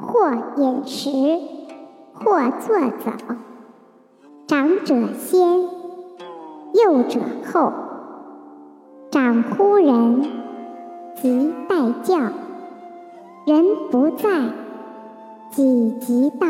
或饮食，或坐走。长者先，幼者后。长呼人，即待教；人不在，己即到。